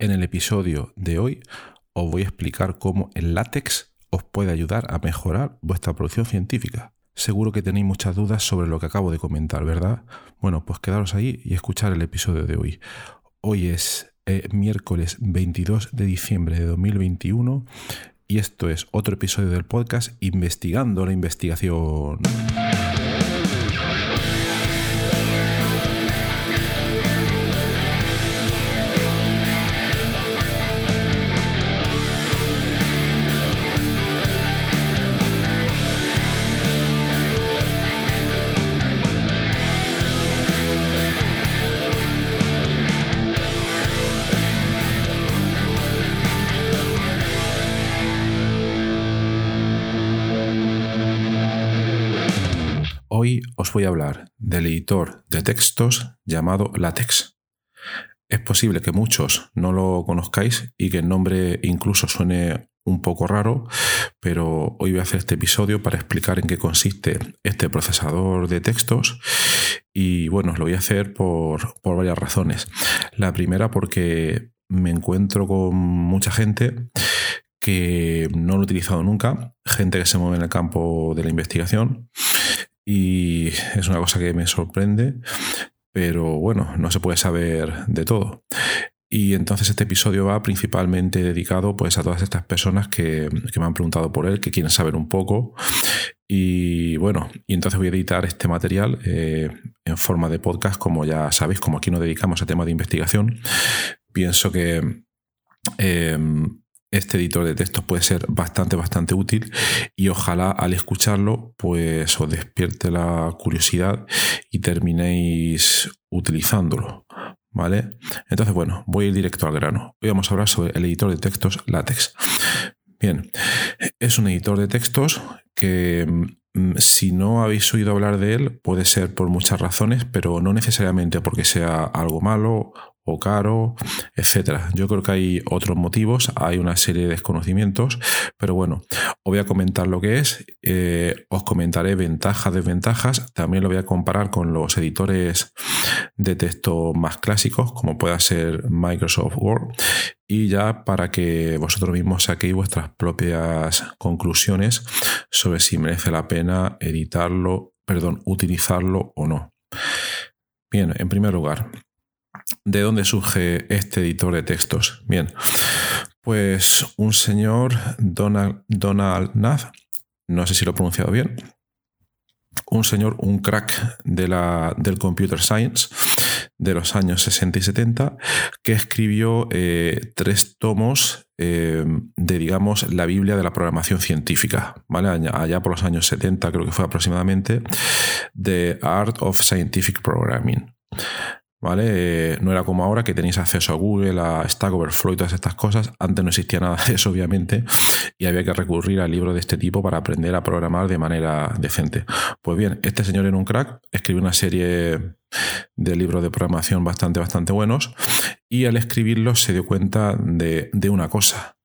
En el episodio de hoy os voy a explicar cómo el látex os puede ayudar a mejorar vuestra producción científica. Seguro que tenéis muchas dudas sobre lo que acabo de comentar, ¿verdad? Bueno, pues quedaros ahí y escuchar el episodio de hoy. Hoy es eh, miércoles 22 de diciembre de 2021 y esto es otro episodio del podcast Investigando la Investigación. Hablar del editor de textos llamado LaTeX. Es posible que muchos no lo conozcáis y que el nombre incluso suene un poco raro, pero hoy voy a hacer este episodio para explicar en qué consiste este procesador de textos y bueno, lo voy a hacer por, por varias razones. La primera porque me encuentro con mucha gente que no lo he utilizado nunca, gente que se mueve en el campo de la investigación y es una cosa que me sorprende, pero bueno, no se puede saber de todo. Y entonces este episodio va principalmente dedicado pues, a todas estas personas que, me han preguntado por él, que quieren saber un poco. Y bueno, y entonces voy a editar este material eh, en forma de podcast, como ya sabéis, como aquí nos dedicamos a temas de investigación. Pienso que eh, este editor de textos puede ser bastante, bastante útil y ojalá al escucharlo pues os despierte la curiosidad y terminéis utilizándolo. ¿Vale? Entonces, bueno, voy a ir directo al grano. Hoy vamos a hablar sobre el editor de textos LaTeX. Bien, es un editor de textos que mm, si no habéis oído hablar de él puede ser por muchas razones, pero no necesariamente porque sea algo malo caro, etcétera. Yo creo que hay otros motivos, hay una serie de desconocimientos, pero bueno, os voy a comentar lo que es, eh, os comentaré ventajas, desventajas, también lo voy a comparar con los editores de texto más clásicos, como pueda ser Microsoft Word, y ya para que vosotros mismos saquéis vuestras propias conclusiones sobre si merece la pena editarlo, perdón, utilizarlo o no. Bien, en primer lugar, ¿De dónde surge este editor de textos? Bien, pues un señor, Donald, Donald no sé si lo he pronunciado bien, un señor, un crack de la, del computer science de los años 60 y 70, que escribió eh, tres tomos eh, de, digamos, la Biblia de la programación científica, ¿vale? Allá por los años 70, creo que fue aproximadamente, The Art of Scientific Programming. ¿Vale? Eh, no era como ahora que tenéis acceso a Google, a Stack Overflow y todas estas cosas. Antes no existía nada de eso, obviamente, y había que recurrir a libros de este tipo para aprender a programar de manera decente. Pues bien, este señor era un crack, escribió una serie de libros de programación bastante, bastante buenos, y al escribirlos se dio cuenta de, de una cosa,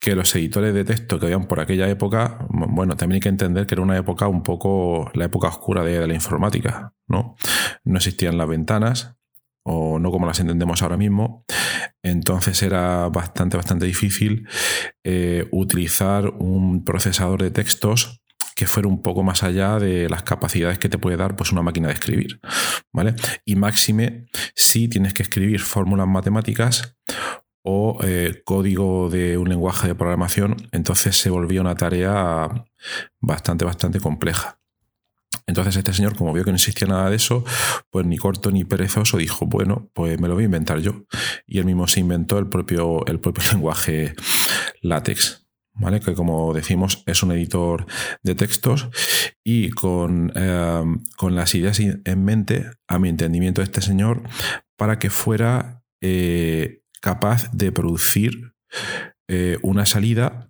que los editores de texto que habían por aquella época, bueno, también hay que entender que era una época un poco la época oscura de, la informática, ¿no? No existían las ventanas, o no como las entendemos ahora mismo. Entonces era bastante, bastante difícil eh, utilizar un procesador de textos que fuera un poco más allá de las capacidades que te puede dar pues, una máquina de escribir. ¿vale? Y máxime si tienes que escribir fórmulas matemáticas o eh, código de un lenguaje de programación, entonces se volvía una tarea bastante, bastante compleja. Entonces este señor, como vio que no existía nada de eso, pues ni corto ni perezoso, dijo, bueno, pues me lo voy a inventar yo. Y él mismo se inventó el propio, el propio lenguaje látex. ¿Vale? que como decimos es un editor de textos y con, eh, con las ideas en mente, a mi entendimiento de este señor, para que fuera eh, capaz de producir eh, una salida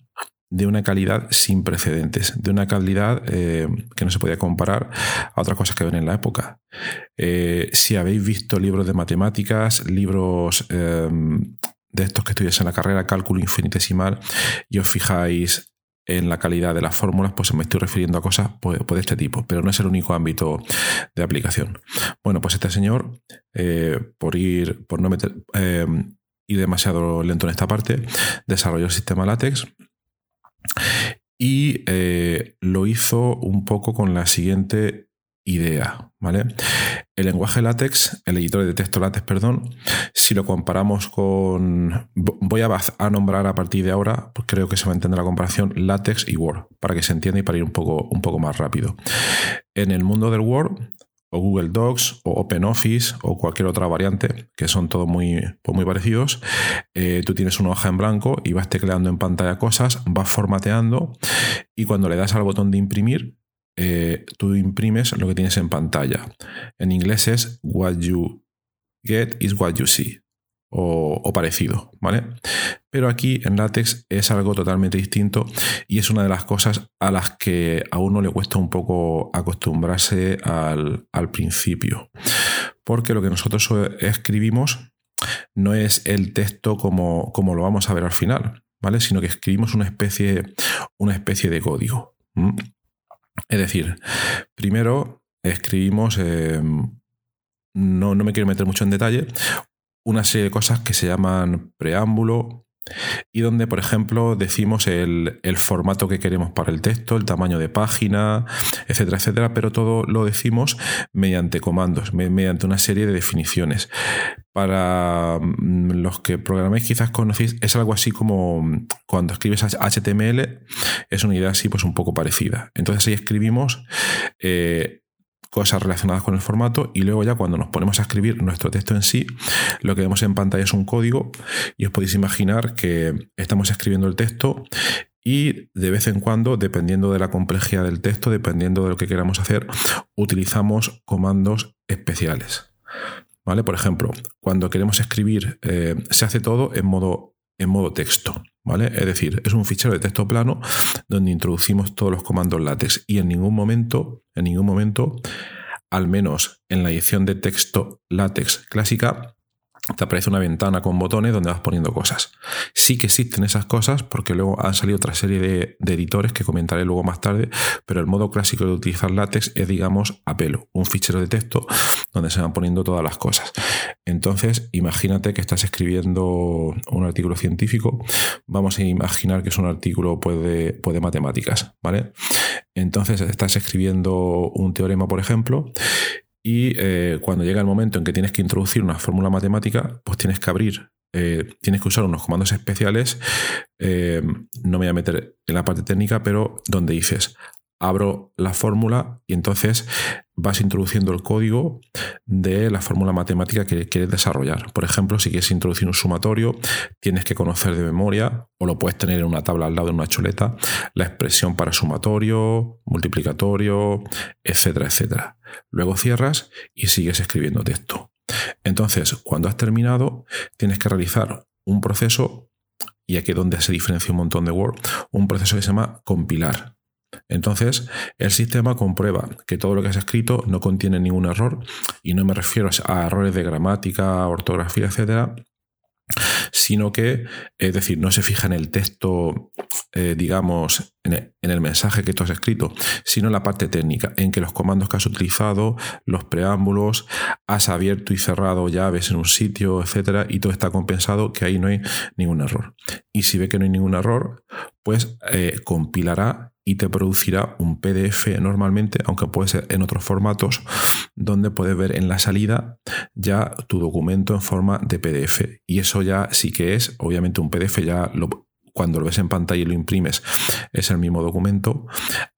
de una calidad sin precedentes, de una calidad eh, que no se podía comparar a otras cosas que ven en la época. Eh, si habéis visto libros de matemáticas, libros em, de estos que estudias en la carrera, cálculo infinitesimal, y os fijáis en la calidad de las fórmulas, pues me estoy refiriendo a cosas pues, pues, de este tipo, pero no es el único ámbito de aplicación. Bueno, pues este señor, por ir, por no meter, em, ir demasiado lento en esta parte, desarrolló el sistema LaTeX y eh, lo hizo un poco con la siguiente idea, ¿vale? El lenguaje LaTeX, el editor de texto LaTeX, perdón, si lo comparamos con... Voy a, nombrar a partir de ahora, pues creo que se va a entender la comparación LaTeX y Word, para que se entienda y para ir un poco, un poco más rápido. En el mundo del Word, o Google Docs o OpenOffice o cualquier otra variante, que son todos muy, pues muy parecidos, eh, tú tienes una hoja en blanco y vas tecleando en pantalla cosas, vas formateando y cuando le das al botón de imprimir, eh, tú imprimes lo que tienes en pantalla. En inglés es what you get is what you see o, parecido, ¿vale? Pero aquí en látex es algo totalmente distinto y es una de las cosas a las que a uno le cuesta un poco acostumbrarse al, principio. Porque lo que nosotros escribimos no es el texto como, como lo vamos a ver al final, ¿vale? Sino que escribimos una especie, una especie de código. Es decir, primero escribimos, em, no, no, me quiero meter mucho en detalle, una serie de cosas que se llaman preámbulo y donde, por ejemplo, decimos el, formato que queremos para el texto, el tamaño de página, etcétera, etcétera, pero todo lo decimos mediante comandos, mediante una serie de definiciones. Para mm, los que programéis quizás conocéis, es algo así como mm, cuando escribes HTML, es una idea así pues un poco parecida. Entonces ahí escribimos eh, cosas relacionadas con el formato y luego ya cuando nos ponemos a escribir nuestro texto en sí, lo que vemos en pantalla es un código y os podéis imaginar que estamos escribiendo el texto y de vez en cuando, dependiendo de la complejidad del texto, dependiendo de lo que queramos hacer, utilizamos comandos especiales. ¿Vale? Por ejemplo, cuando queremos escribir, eh, se hace todo en modo, en modo texto. ¿Vale? Es decir, es un fichero de texto plano donde introducimos todos los comandos látex y en ningún momento, en ningún momento, al menos en la edición de texto látex clásica, te aparece una ventana con botones donde vas poniendo cosas. Sí que existen esas cosas porque luego han salido otra serie de, editores que comentaré luego más tarde, pero el modo clásico de utilizar látex es, digamos, a pelo, un fichero de texto donde se van poniendo todas las cosas. Entonces, imagínate que estás escribiendo un artículo científico, vamos a imaginar que es un artículo pues, de, pues, matemáticas, ¿vale? Entonces, estás escribiendo un teorema, por ejemplo, y eh, cuando llega el momento en que tienes que introducir una fórmula matemática, pues tienes que abrir, eh, tienes que usar unos comandos especiales. Eh, no me voy a meter en la parte técnica, pero donde dices abro la fórmula y entonces vas introduciendo el código de la fórmula matemática que quieres desarrollar. Por ejemplo, si quieres introducir un sumatorio, tienes que conocer de memoria, o lo puedes tener en una tabla al lado de una chuleta, la expresión para sumatorio, multiplicatorio, etcétera, etcétera. Luego cierras y sigues escribiendo texto. Entonces, cuando has terminado, tienes que realizar un proceso, y aquí es donde se diferencia un montón de Word, un proceso que se llama compilar. Entonces, el sistema comprueba que todo lo que has escrito no contiene ningún error, y no me refiero a errores de gramática, ortografía, etcétera, sino que, es decir, no se fija en el texto, eh, digamos, en el, mensaje que tú has escrito, sino en la parte técnica, en que los comandos que has utilizado, los preámbulos, has abierto y cerrado llaves en un sitio, etcétera, y todo está compensado, que ahí no hay ningún error. Y si ve que no hay ningún error, pues eh, compilará y te producirá un PDF normalmente, aunque puede ser en otros formatos, donde puedes ver en la salida ya tu documento en forma de PDF. Y eso ya sí que es, obviamente un PDF ya lo, cuando lo ves en pantalla y lo imprimes es el mismo documento,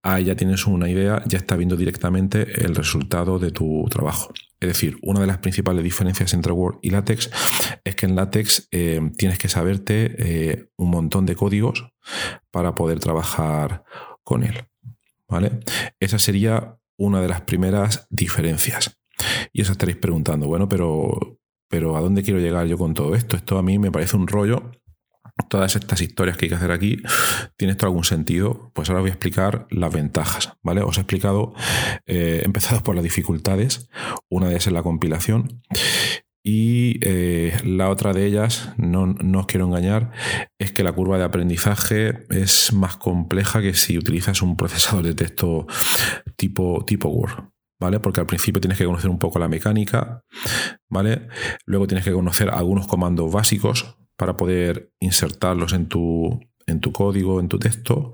ahí ya tienes una idea, ya está viendo directamente el resultado de tu trabajo. Es decir, una de las principales diferencias entre Word y LaTeX es que en LaTeX eh, tienes que saberte eh, un montón de códigos para poder trabajar con él. ¿Vale? Esa sería una de las primeras diferencias. Y eso estaréis preguntando, bueno, pero, pero ¿a dónde quiero llegar yo con todo esto? Esto a mí me parece un rollo. Todas estas historias que hay que hacer aquí, ¿tiene esto algún sentido? Pues ahora voy a explicar las ventajas, ¿vale? Os he explicado, eh, empezado por las dificultades, una de ellas es la compilación, y eh, la otra de ellas, no, no, os quiero engañar, es que la curva de aprendizaje es más compleja que si utilizas un procesador de texto tipo, tipo Word. ¿Vale? Porque al principio tienes que conocer un poco la mecánica, ¿vale? Luego tienes que conocer algunos comandos básicos, para poder insertarlos en tu, en tu código, en tu texto.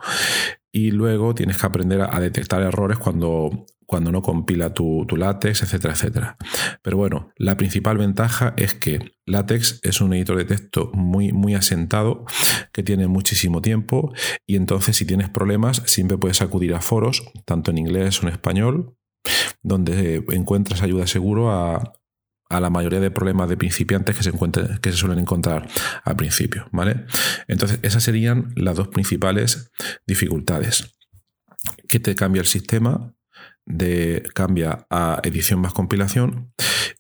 Y luego tienes que aprender a detectar errores cuando, cuando no compila tu, tu, látex, etcétera, etcétera. Pero bueno, la principal ventaja es que látex es un editor de texto muy, muy asentado, que tiene muchísimo tiempo, y entonces si tienes problemas, siempre puedes acudir a foros, tanto en inglés o en español, donde encuentras ayuda seguro a, a la mayoría de problemas de principiantes que se, que se suelen encontrar al principio, ¿vale? Entonces, esas serían las dos principales dificultades. Que te cambia el sistema, de cambia a edición más compilación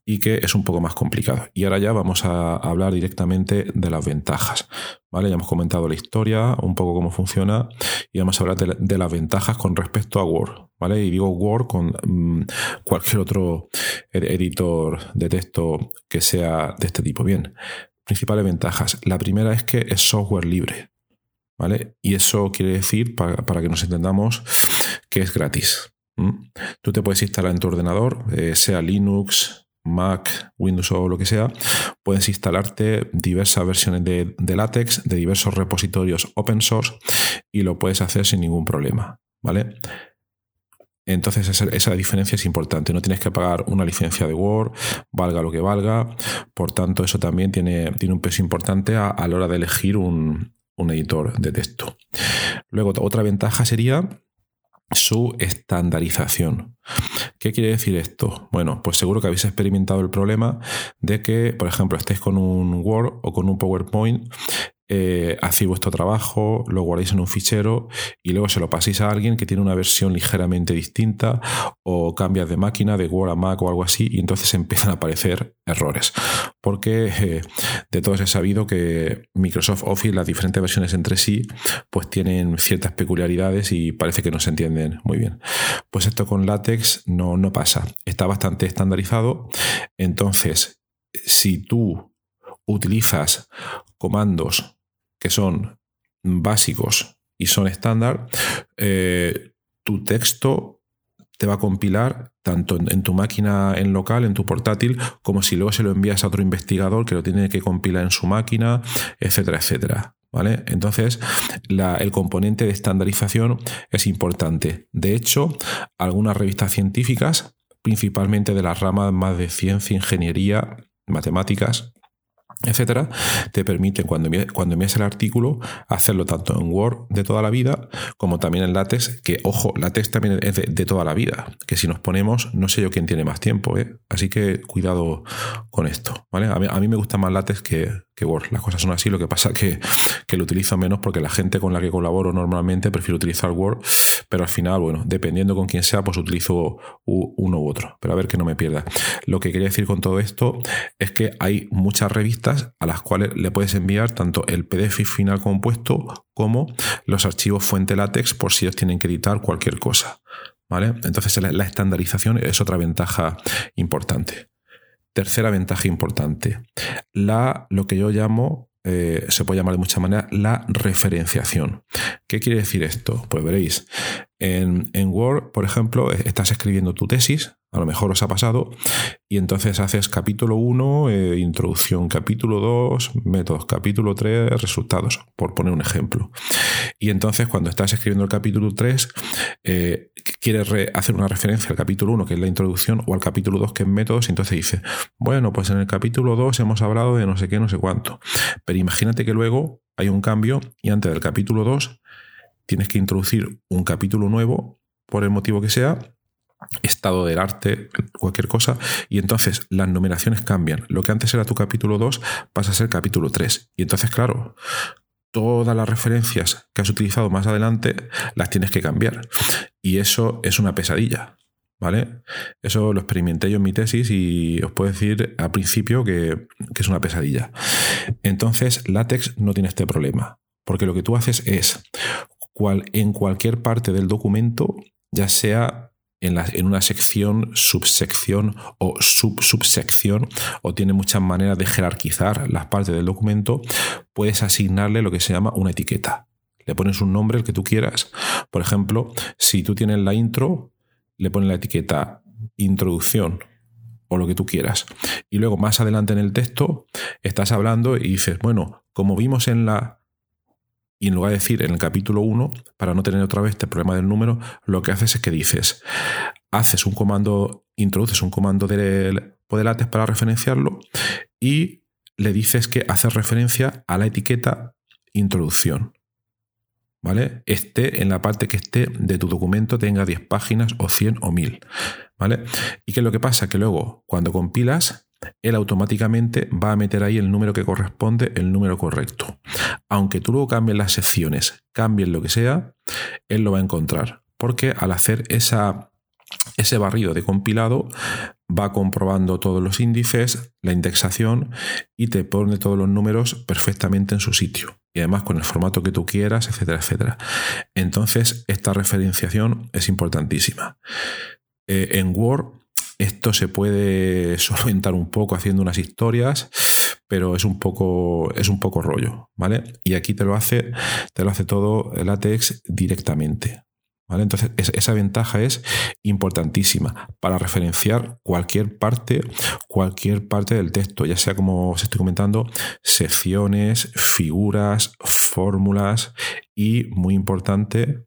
y que es un poco más complicado. Y ahora ya vamos a hablar directamente de las ventajas. ¿vale? Ya hemos comentado la historia, un poco cómo funciona y vamos a hablar de, las ventajas con respecto a Word. ¿vale? Y digo Word con mm, cualquier otro editor de texto que sea de este tipo. Bien, principales ventajas. La primera es que es software libre. ¿Vale? Y eso quiere decir, para, para que nos entendamos, que es gratis. Tú te puedes instalar en tu ordenador, eh, sea Linux, Mac, Windows o lo que sea, puedes instalarte diversas versiones de, de, látex de diversos repositorios open source y lo puedes hacer sin ningún problema, ¿vale? Entonces esa, esa, diferencia es importante. No tienes que pagar una licencia de Word, valga lo que valga. Por tanto, eso también tiene, tiene un peso importante a, a la hora de elegir un, un editor de texto. Luego, otra ventaja sería su estandarización. ¿Qué quiere decir esto? Bueno, pues seguro que habéis experimentado el problema de que, por ejemplo, estéis con un Word o con un PowerPoint eh, hacéis vuestro trabajo, lo guardáis en un fichero y luego se lo paséis a alguien que tiene una versión ligeramente distinta o cambias de máquina, de Word a Mac o algo así, y entonces empiezan a aparecer errores. Porque eh, de todos he sabido que Microsoft Office, las diferentes versiones entre sí, pues tienen ciertas peculiaridades y parece que no se entienden muy bien. Pues esto con látex no, no pasa. Está bastante estandarizado. Entonces, si tú utilizas comandos que son básicos y son estándar, eh, tu texto te va a compilar tanto en, tu máquina en local, en tu portátil, como si luego se lo envías a otro investigador que lo tiene que compilar en su máquina, etcétera, etcétera. ¿Vale? Entonces, el componente de estandarización es importante. De hecho, algunas revistas científicas, principalmente de las ramas más de ciencia, ingeniería, matemáticas, etcétera, te permiten cuando, cuando envías el artículo hacerlo tanto en Word de toda la vida como también en LaTeX, que ojo, LaTeX también es de, toda la vida, que si nos ponemos, no sé yo quién tiene más tiempo, ¿eh? así que cuidado con esto, ¿vale? A mí, a mí me gusta más LaTeX que, que Word. Las cosas son así, lo que pasa que, que lo utilizo menos porque la gente con la que colaboro normalmente prefiere utilizar Word, pero al final, bueno, dependiendo con quién sea, pues utilizo uno u otro. Pero a ver que no me pierda. Lo que quería decir con todo esto es que hay muchas revistas a las cuales le puedes enviar tanto el PDF final compuesto como los archivos fuente látex por si ellos tienen que editar cualquier cosa. ¿Vale? Entonces la estandarización es otra ventaja importante. Tercera ventaja importante, la, lo que yo llamo, eh, se puede llamar de muchas maneras, la referenciación. ¿Qué quiere decir esto? Pues veréis, en, en Word, por ejemplo, estás escribiendo tu tesis, a lo mejor os ha pasado, y entonces haces capítulo 1, eh, introducción, capítulo 2, métodos, capítulo 3, resultados, por poner un ejemplo. Y entonces cuando estás escribiendo el capítulo 3, eh, quieres hacer una referencia al capítulo 1, que es la introducción, o al capítulo 2, que es métodos, y entonces dices, bueno, pues en el capítulo 2 hemos hablado de no sé qué, no sé cuánto. Pero imagínate que luego hay un cambio y antes del capítulo 2 tienes que introducir un capítulo nuevo, por el motivo que sea, estado del arte, cualquier cosa, y entonces las numeraciones cambian. Lo que antes era tu capítulo 2 pasa a ser capítulo 3. Y entonces, claro, todas las referencias que has utilizado más adelante las tienes que cambiar. Y eso es una pesadilla. ¿Vale? Eso lo experimenté yo en mi tesis y os puedo decir al principio que, es una pesadilla. Entonces, látex no tiene este problema, porque lo que tú haces es, cual, en cualquier parte del documento, ya sea en, una sección, subsección o subsubsección, o tiene muchas maneras de jerarquizar las partes del documento, puedes asignarle lo que se llama una etiqueta. Le pones un nombre, el que tú quieras. Por ejemplo, si tú tienes la intro, le pones la etiqueta introducción o lo que tú quieras. Y luego más adelante en el texto estás hablando y dices, bueno, como vimos en la... Y en lugar de decir en el capítulo 1, para no tener otra vez este problema del número, lo que haces es que dices, haces un comando, introduces un comando del podelates para referenciarlo y le dices que hace referencia a la etiqueta introducción. ¿Vale? Esté en la parte que esté de tu documento, tenga 10 páginas o 100 o 1000. ¿Vale? ¿Y qué es lo que pasa? Que luego, cuando compilas, él automáticamente va a meter ahí el número que corresponde, el número correcto. Aunque tú luego cambies las secciones, cambies lo que sea, él lo va a encontrar. Porque al hacer esa, ese barrido de compilado, va comprobando todos los índices, la indexación y te pone todos los números perfectamente en su sitio. Y además con el formato que tú quieras, etcétera, etcétera. Entonces, esta referenciación es importantísima. Eh, en Word esto se puede solventar un poco haciendo unas historias, pero es un poco, es un poco rollo, ¿vale? Y aquí te lo hace, te lo hace todo LaTeX directamente. ¿Vale? Entonces, esa ventaja es importantísima para referenciar cualquier parte, cualquier parte del texto, ya sea como os estoy comentando, secciones, figuras, fórmulas y, muy importante,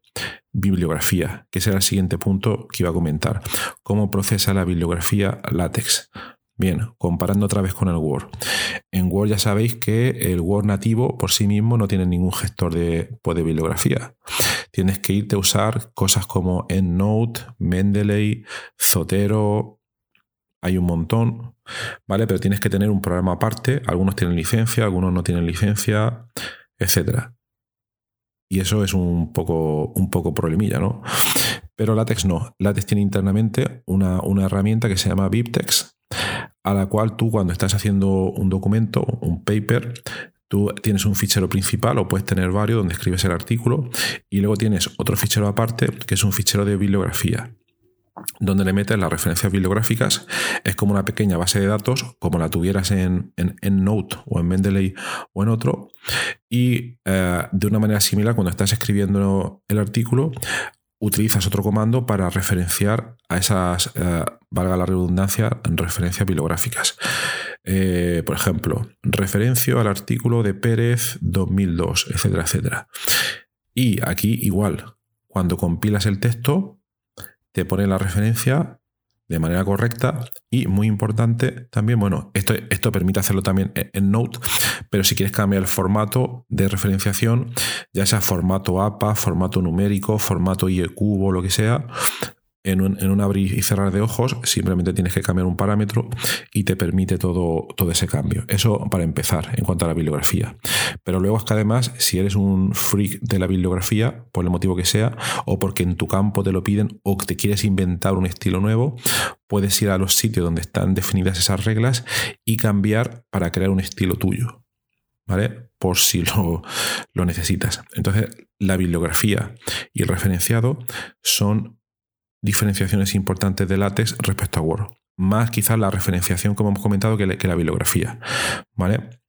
bibliografía, que será el siguiente punto que iba a comentar. ¿Cómo procesa la bibliografía LaTeX? Bien, comparando otra vez con el Word. En Word ya sabéis que el Word nativo por sí mismo no tiene ningún gestor de, pues, de bibliografía. Tienes que irte a usar cosas como EndNote, Mendeley, Zotero, hay un montón, ¿vale? Pero tienes que tener un programa aparte. Algunos tienen licencia, algunos no tienen licencia, etcétera. Y eso es un poco, un poco problemilla, ¿no? Pero LaTeX no. LaTeX tiene internamente una, una herramienta que se llama BibTeX, a la cual tú cuando estás haciendo un documento, un paper, tú tienes un fichero principal o puedes tener varios donde escribes el artículo y luego tienes otro fichero aparte que es un fichero de bibliografía donde le metes las referencias bibliográficas, es como una pequeña base de datos, como la tuvieras en, en, Note o en Mendeley o en otro, y eh, de una manera similar, cuando estás escribiendo el artículo, utilizas otro comando para referenciar a esas, eh, valga la redundancia, referencias bibliográficas. Eh, por ejemplo, referencio al artículo de Pérez 2002, etcétera, etcétera. Y aquí igual, cuando compilas el texto, te pone la referencia de manera correcta y muy importante también, bueno, esto, esto permite hacerlo también en Note, pero si quieres cambiar el formato de referenciación, ya sea formato APA, formato numérico, formato IECubo, lo que sea, en un, abrir y cerrar de ojos, simplemente tienes que cambiar un parámetro y te permite todo, todo ese cambio. Eso para empezar en cuanto a la bibliografía. Pero luego es que además, si eres un freak de la bibliografía, por el motivo que sea, o porque en tu campo te lo piden, o te quieres inventar un estilo nuevo, puedes ir a los sitios donde están definidas esas reglas y cambiar para crear un estilo tuyo. ¿Vale? Por si lo, lo necesitas. Entonces, la bibliografía y el referenciado son diferenciaciones importantes de látex respecto a Word. Más quizás la referenciación, como hemos comentado, que, la bibliografía. ¿Vale?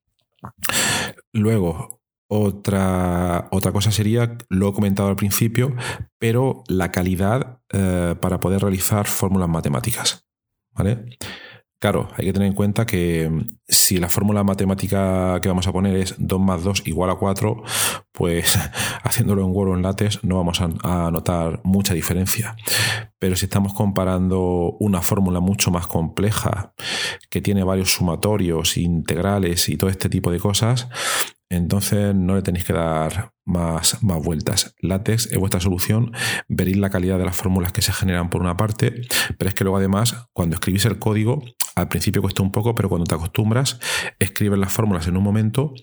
Luego, otra, otra, cosa sería, lo he comentado al principio, pero la calidad eh, para poder realizar fórmulas matemáticas. ¿Vale? Claro, hay que tener en cuenta que mm, si la fórmula matemática que vamos a poner es 2 más 2 igual a 4, pues haciéndolo en Word o en LaTeX no vamos a, notar mucha diferencia. Pero si estamos comparando una fórmula mucho más compleja, que tiene varios sumatorios, integrales y todo este tipo de cosas, entonces no le tenéis que dar más, más vueltas. LaTeX es vuestra solución, veréis la calidad de las fórmulas que se generan por una parte, pero es que luego además cuando escribís el código, al principio cuesta un poco, pero cuando te acostumbras, escribes las fórmulas en un momento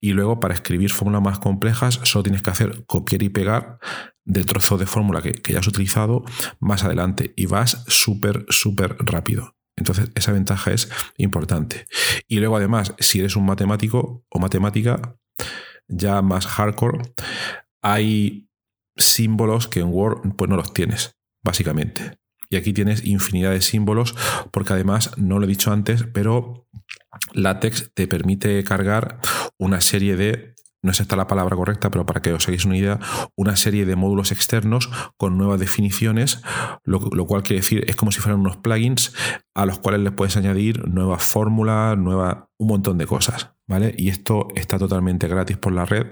y luego para escribir fórmulas más complejas solo tienes que hacer copiar y pegar de trozos de fórmula que, que ya has utilizado más adelante y vas súper, súper rápido. Entonces, esa ventaja es importante. Y luego, además, si eres un matemático o matemática ya más hardcore, hay símbolos que en Word pues no los tienes, básicamente. Y aquí tienes infinidad de símbolos, porque además, no lo he dicho antes, pero LaTeX te permite cargar una serie de no es esta la palabra correcta, pero para que os hagáis una idea, una serie de módulos externos con nuevas definiciones, lo, cual quiere decir es como si fueran unos plugins a los cuales les puedes añadir nuevas fórmulas, nueva, un montón de cosas, ¿vale? Y esto está totalmente gratis por la red,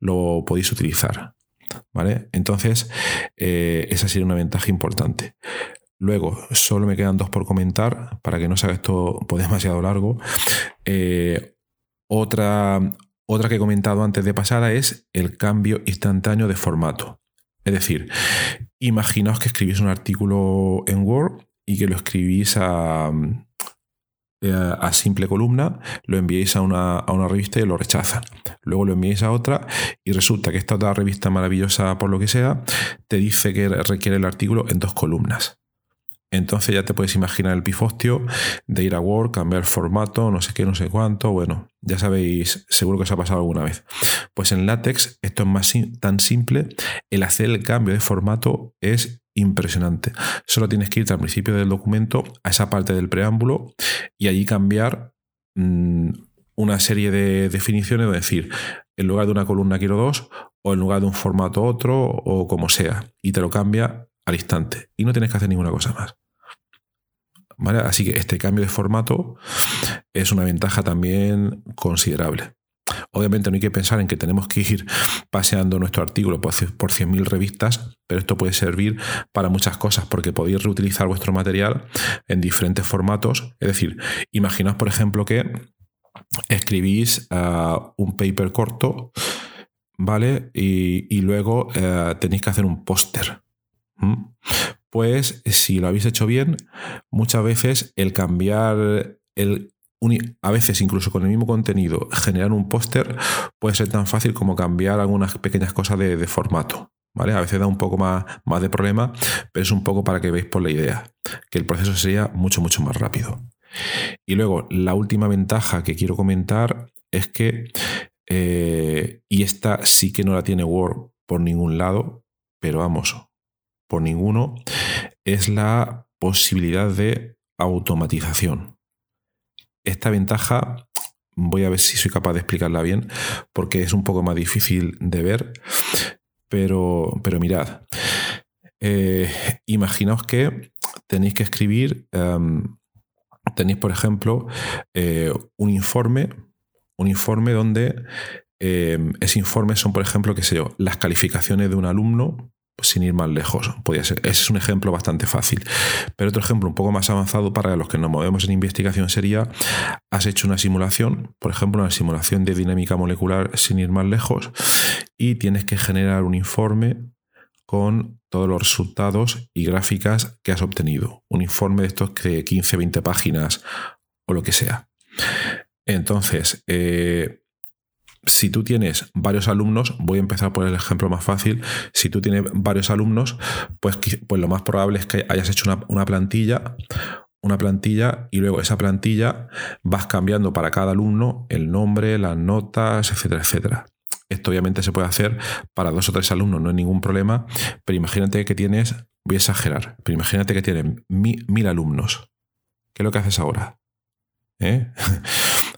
lo podéis utilizar, ¿vale? Entonces, eh, esa sería una ventaja importante. Luego, solo me quedan dos por comentar para que no se haga esto pues, demasiado largo. Eh, otra, otra que he comentado antes de pasada es el cambio instantáneo de formato. Es decir, imaginaos que escribís un artículo en Word y que lo escribís a, eh, simple columna, lo enviéis a una, a una, revista y lo rechazan. Luego lo enviáis a otra y resulta que esta otra revista maravillosa, por lo que sea, te dice que requiere el artículo en dos columnas. Entonces ya te puedes imaginar el pifostio de ir a Word, cambiar formato, no sé qué, no sé cuánto. Bueno, ya sabéis, seguro que os ha pasado alguna vez. Pues en látex esto es más tan simple. El hacer el cambio de formato es impresionante. Solo tienes que irte al principio del documento, a esa parte del preámbulo, y allí cambiar mm, una serie de definiciones, es decir, en lugar de una columna quiero dos, o en lugar de un formato otro, o como sea. Y te lo cambia al instante. Y no tienes que hacer ninguna cosa más. Así que este cambio de formato es una ventaja también considerable. Obviamente no hay que pensar en que tenemos que ir paseando nuestro artículo por 100.000 revistas, pero esto puede servir para muchas cosas porque podéis reutilizar vuestro material en diferentes formatos. Es decir, imaginaos, por ejemplo, que escribís ah, un paper corto, ¿vale? Y, luego eh, tenéis que hacer un póster pues si lo habéis hecho bien, muchas veces el cambiar el a veces incluso con el mismo contenido, generar un póster puede ser tan fácil como cambiar algunas pequeñas cosas de, formato. ¿Vale? A veces da un poco más, más de problema, pero es un poco para que veáis por la idea, que el proceso sería mucho, mucho más rápido. Y luego, la última ventaja que quiero comentar es que, eh, y esta sí que no la tiene Word por ningún lado, pero vamos, por ninguno, es la posibilidad de automatización. Esta ventaja voy a ver si soy capaz de explicarla bien, porque es un poco más difícil de ver, pero, pero mirad, eh, imaginaos que tenéis que escribir, em, tenéis por ejemplo eh, un informe, un informe donde em, ese informe son por ejemplo, qué sé yo, las calificaciones de un alumno sin ir más lejos. Podría ser. Ese es un ejemplo bastante fácil. Pero otro ejemplo un poco más avanzado para los que nos movemos en investigación sería, has hecho una simulación, por ejemplo, una simulación de dinámica molecular sin ir más lejos, y tienes que generar un informe con todos los resultados y gráficas que has obtenido. Un informe de estos que 15, 20 páginas o lo que sea. Entonces, eh, si tú tienes varios alumnos, voy a empezar por el ejemplo más fácil, si tú tienes varios alumnos, pues, pues lo más probable es que hayas hecho una, plantilla, una plantilla y luego esa plantilla vas cambiando para cada alumno el nombre, las notas, etcétera, etcétera. Esto obviamente se puede hacer para dos o tres alumnos, no hay ningún problema, pero imagínate que tienes, voy a exagerar, pero imagínate que tienen mil alumnos. ¿Qué es lo que haces ahora? ¿Eh?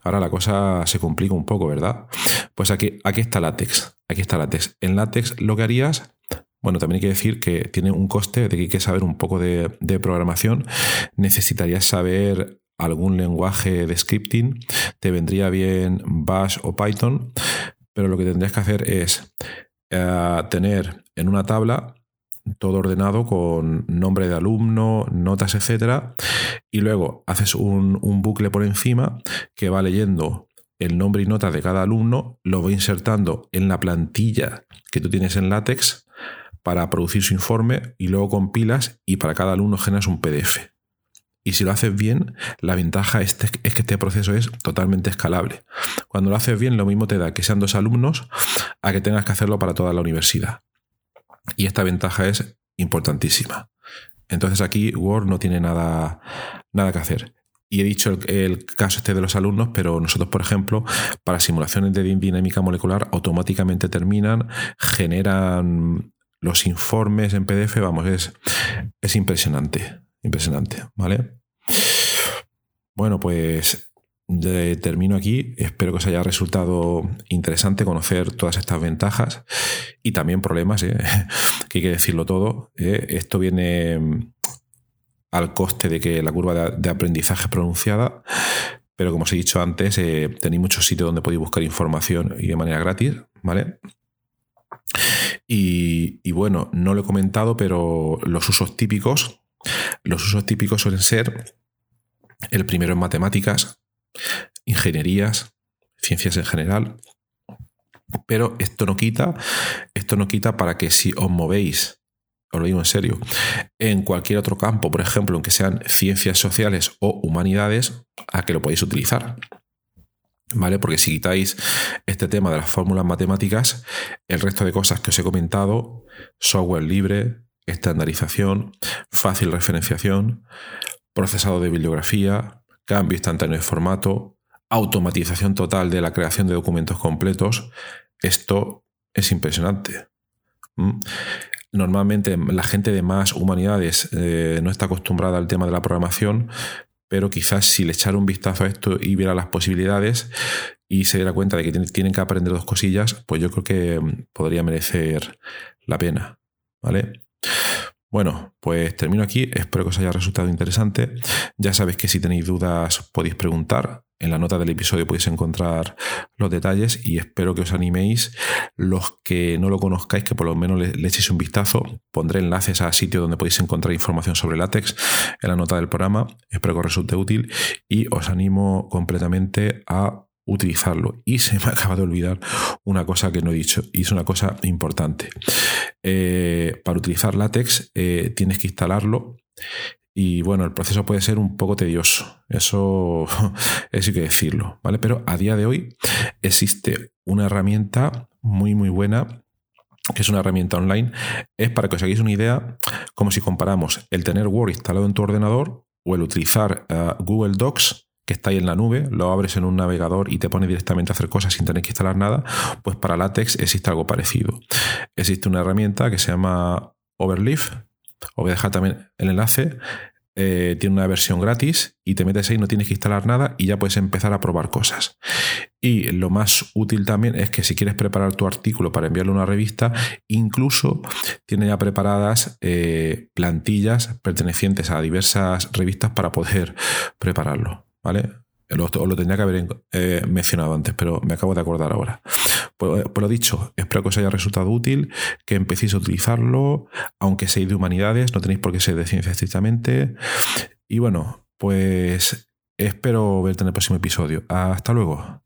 Ahora la cosa se complica un poco, ¿verdad? Pues aquí, aquí está látex. Aquí está látex. En látex lo que harías, bueno, también hay que decir que tiene un coste de que hay que saber un poco de, programación. Necesitarías saber algún lenguaje de scripting. Te vendría bien Bash o Python. Pero lo que tendrías que hacer es eh, tener en una tabla todo ordenado con nombre de alumno, notas, etcétera, y luego haces un, bucle por encima que va leyendo el nombre y notas de cada alumno, lo va insertando en la plantilla que tú tienes en látex para producir su informe y luego compilas y para cada alumno generas un PDF. Y si lo haces bien, la ventaja es, que este proceso es totalmente escalable. Cuando lo haces bien, lo mismo te da que sean dos alumnos a que tengas que hacerlo para toda la universidad. Y esta ventaja es importantísima. Entonces aquí Word no tiene nada, nada que hacer. Y he dicho el, caso este de los alumnos, pero nosotros, por ejemplo, para simulaciones de dinámica molecular, automáticamente terminan, generan los informes en PDF, vamos, es, es impresionante, impresionante, ¿vale? Bueno, pues termino aquí. Espero que os haya resultado interesante conocer todas estas ventajas y también problemas, ¿eh? que hay que decirlo todo. ¿eh? Esto viene mm, al coste de que la curva de, aprendizaje es pronunciada, pero como os he dicho antes, eh, tenéis muchos sitios donde podéis buscar información y de manera gratis, ¿vale? Y, y, bueno, no lo he comentado, pero los usos típicos, los usos típicos suelen ser el primero en matemáticas, ingenierías, ciencias en general. Pero esto no quita, esto no quita para que si os movéis, os lo digo en serio, en cualquier otro campo, por ejemplo, aunque sean ciencias sociales o humanidades, a que lo podéis utilizar. ¿Vale? Porque si quitáis este tema de las fórmulas matemáticas, el resto de cosas que os he comentado, software libre, estandarización, fácil referenciación, procesado de bibliografía, cambio instantáneo de formato, automatización total de la creación de documentos completos. Esto es impresionante. ¿Mm? Normalmente la gente de más humanidades eh, no está acostumbrada al tema de la programación, pero quizás si le echara un vistazo a esto y viera las posibilidades y se diera cuenta de que tienen que aprender dos cosillas, pues yo creo que mm, podría merecer la pena. ¿Vale? Bueno, pues termino aquí. Espero que os haya resultado interesante. Ya sabéis que si tenéis dudas podéis preguntar. En la nota del episodio podéis encontrar los detalles y espero que os animéis. Los que no lo conozcáis, que por lo menos le, echéis un vistazo. Pondré enlaces a sitios donde podéis encontrar información sobre látex en la nota del programa. Espero que os resulte útil y os animo completamente a utilizarlo. Y se me acaba de olvidar una cosa que no he dicho, y es una cosa importante. Eh, para utilizar látex eh, tienes que instalarlo. Y bueno, el proceso puede ser un poco tedioso, eso, eso hay que decirlo, ¿vale? Pero a día de hoy existe una herramienta muy, muy buena que es una herramienta online, es para que os hagáis una idea, como si comparamos el tener Word instalado en tu ordenador o el utilizar eh, Google Docs que está ahí en la nube, lo abres en un navegador y te pone directamente a hacer cosas sin tener que instalar nada, pues para látex existe algo parecido. Existe una herramienta que se llama Overleaf, os voy a dejar también el enlace, eh, tiene una versión gratis y te metes ahí, no tienes que instalar nada y ya puedes empezar a probar cosas. Y lo más útil también es que si quieres preparar tu artículo para enviarlo a una revista, incluso tiene ya preparadas eh, plantillas pertenecientes a diversas revistas para poder prepararlo. ¿Vale? Lo, lo tendría que haber eh, mencionado antes, pero me acabo de acordar ahora. Pues, pues, lo dicho, espero que os haya resultado útil, que empecéis a utilizarlo, aunque seáis de humanidades, no tenéis por qué ser de ciencia estrictamente. Y bueno, pues espero verte en el próximo episodio. Hasta luego.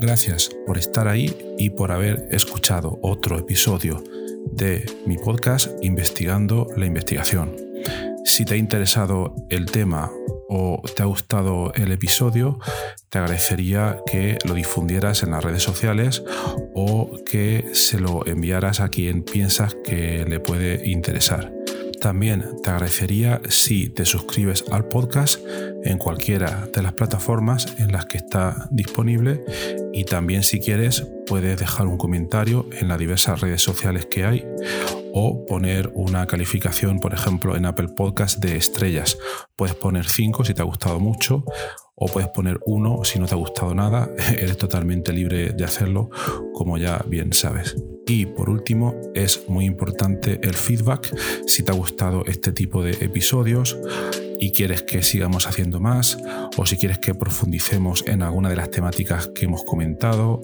Gracias por estar ahí y por haber escuchado otro episodio de mi podcast Investigando la Investigación. Si te ha interesado el tema o te ha gustado el episodio, te agradecería que lo difundieras en las redes sociales o que se lo enviaras a quien piensas que le puede interesar. También te agradecería si te suscribes al podcast en cualquiera de las plataformas en las que está disponible y también si quieres puedes dejar un comentario en las diversas redes sociales que hay o poner una calificación, por ejemplo, en Apple Podcast de estrellas. Puedes poner 5 si te ha gustado mucho o puedes poner 1 si no te ha gustado nada. Eres totalmente libre de hacerlo, como ya bien sabes. Y por último, es muy importante el feedback. Si te ha gustado este tipo de episodios, y quieres que sigamos haciendo más o si quieres que profundicemos en alguna de las temáticas que hemos comentado,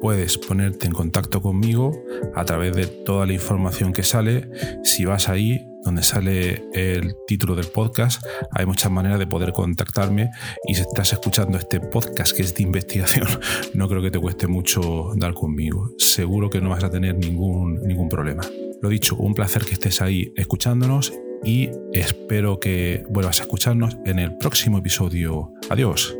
puedes ponerte en contacto conmigo a través de toda la información que sale. Si vas ahí donde sale el título del podcast, hay muchas maneras de poder contactarme y si estás escuchando este podcast que es de investigación, no creo que te cueste mucho dar conmigo. Seguro que no vas a tener ningún, ningún problema. Lo dicho, un placer que estés ahí escuchándonos y espero que vuelvas a escucharnos en el próximo episodio. Adiós.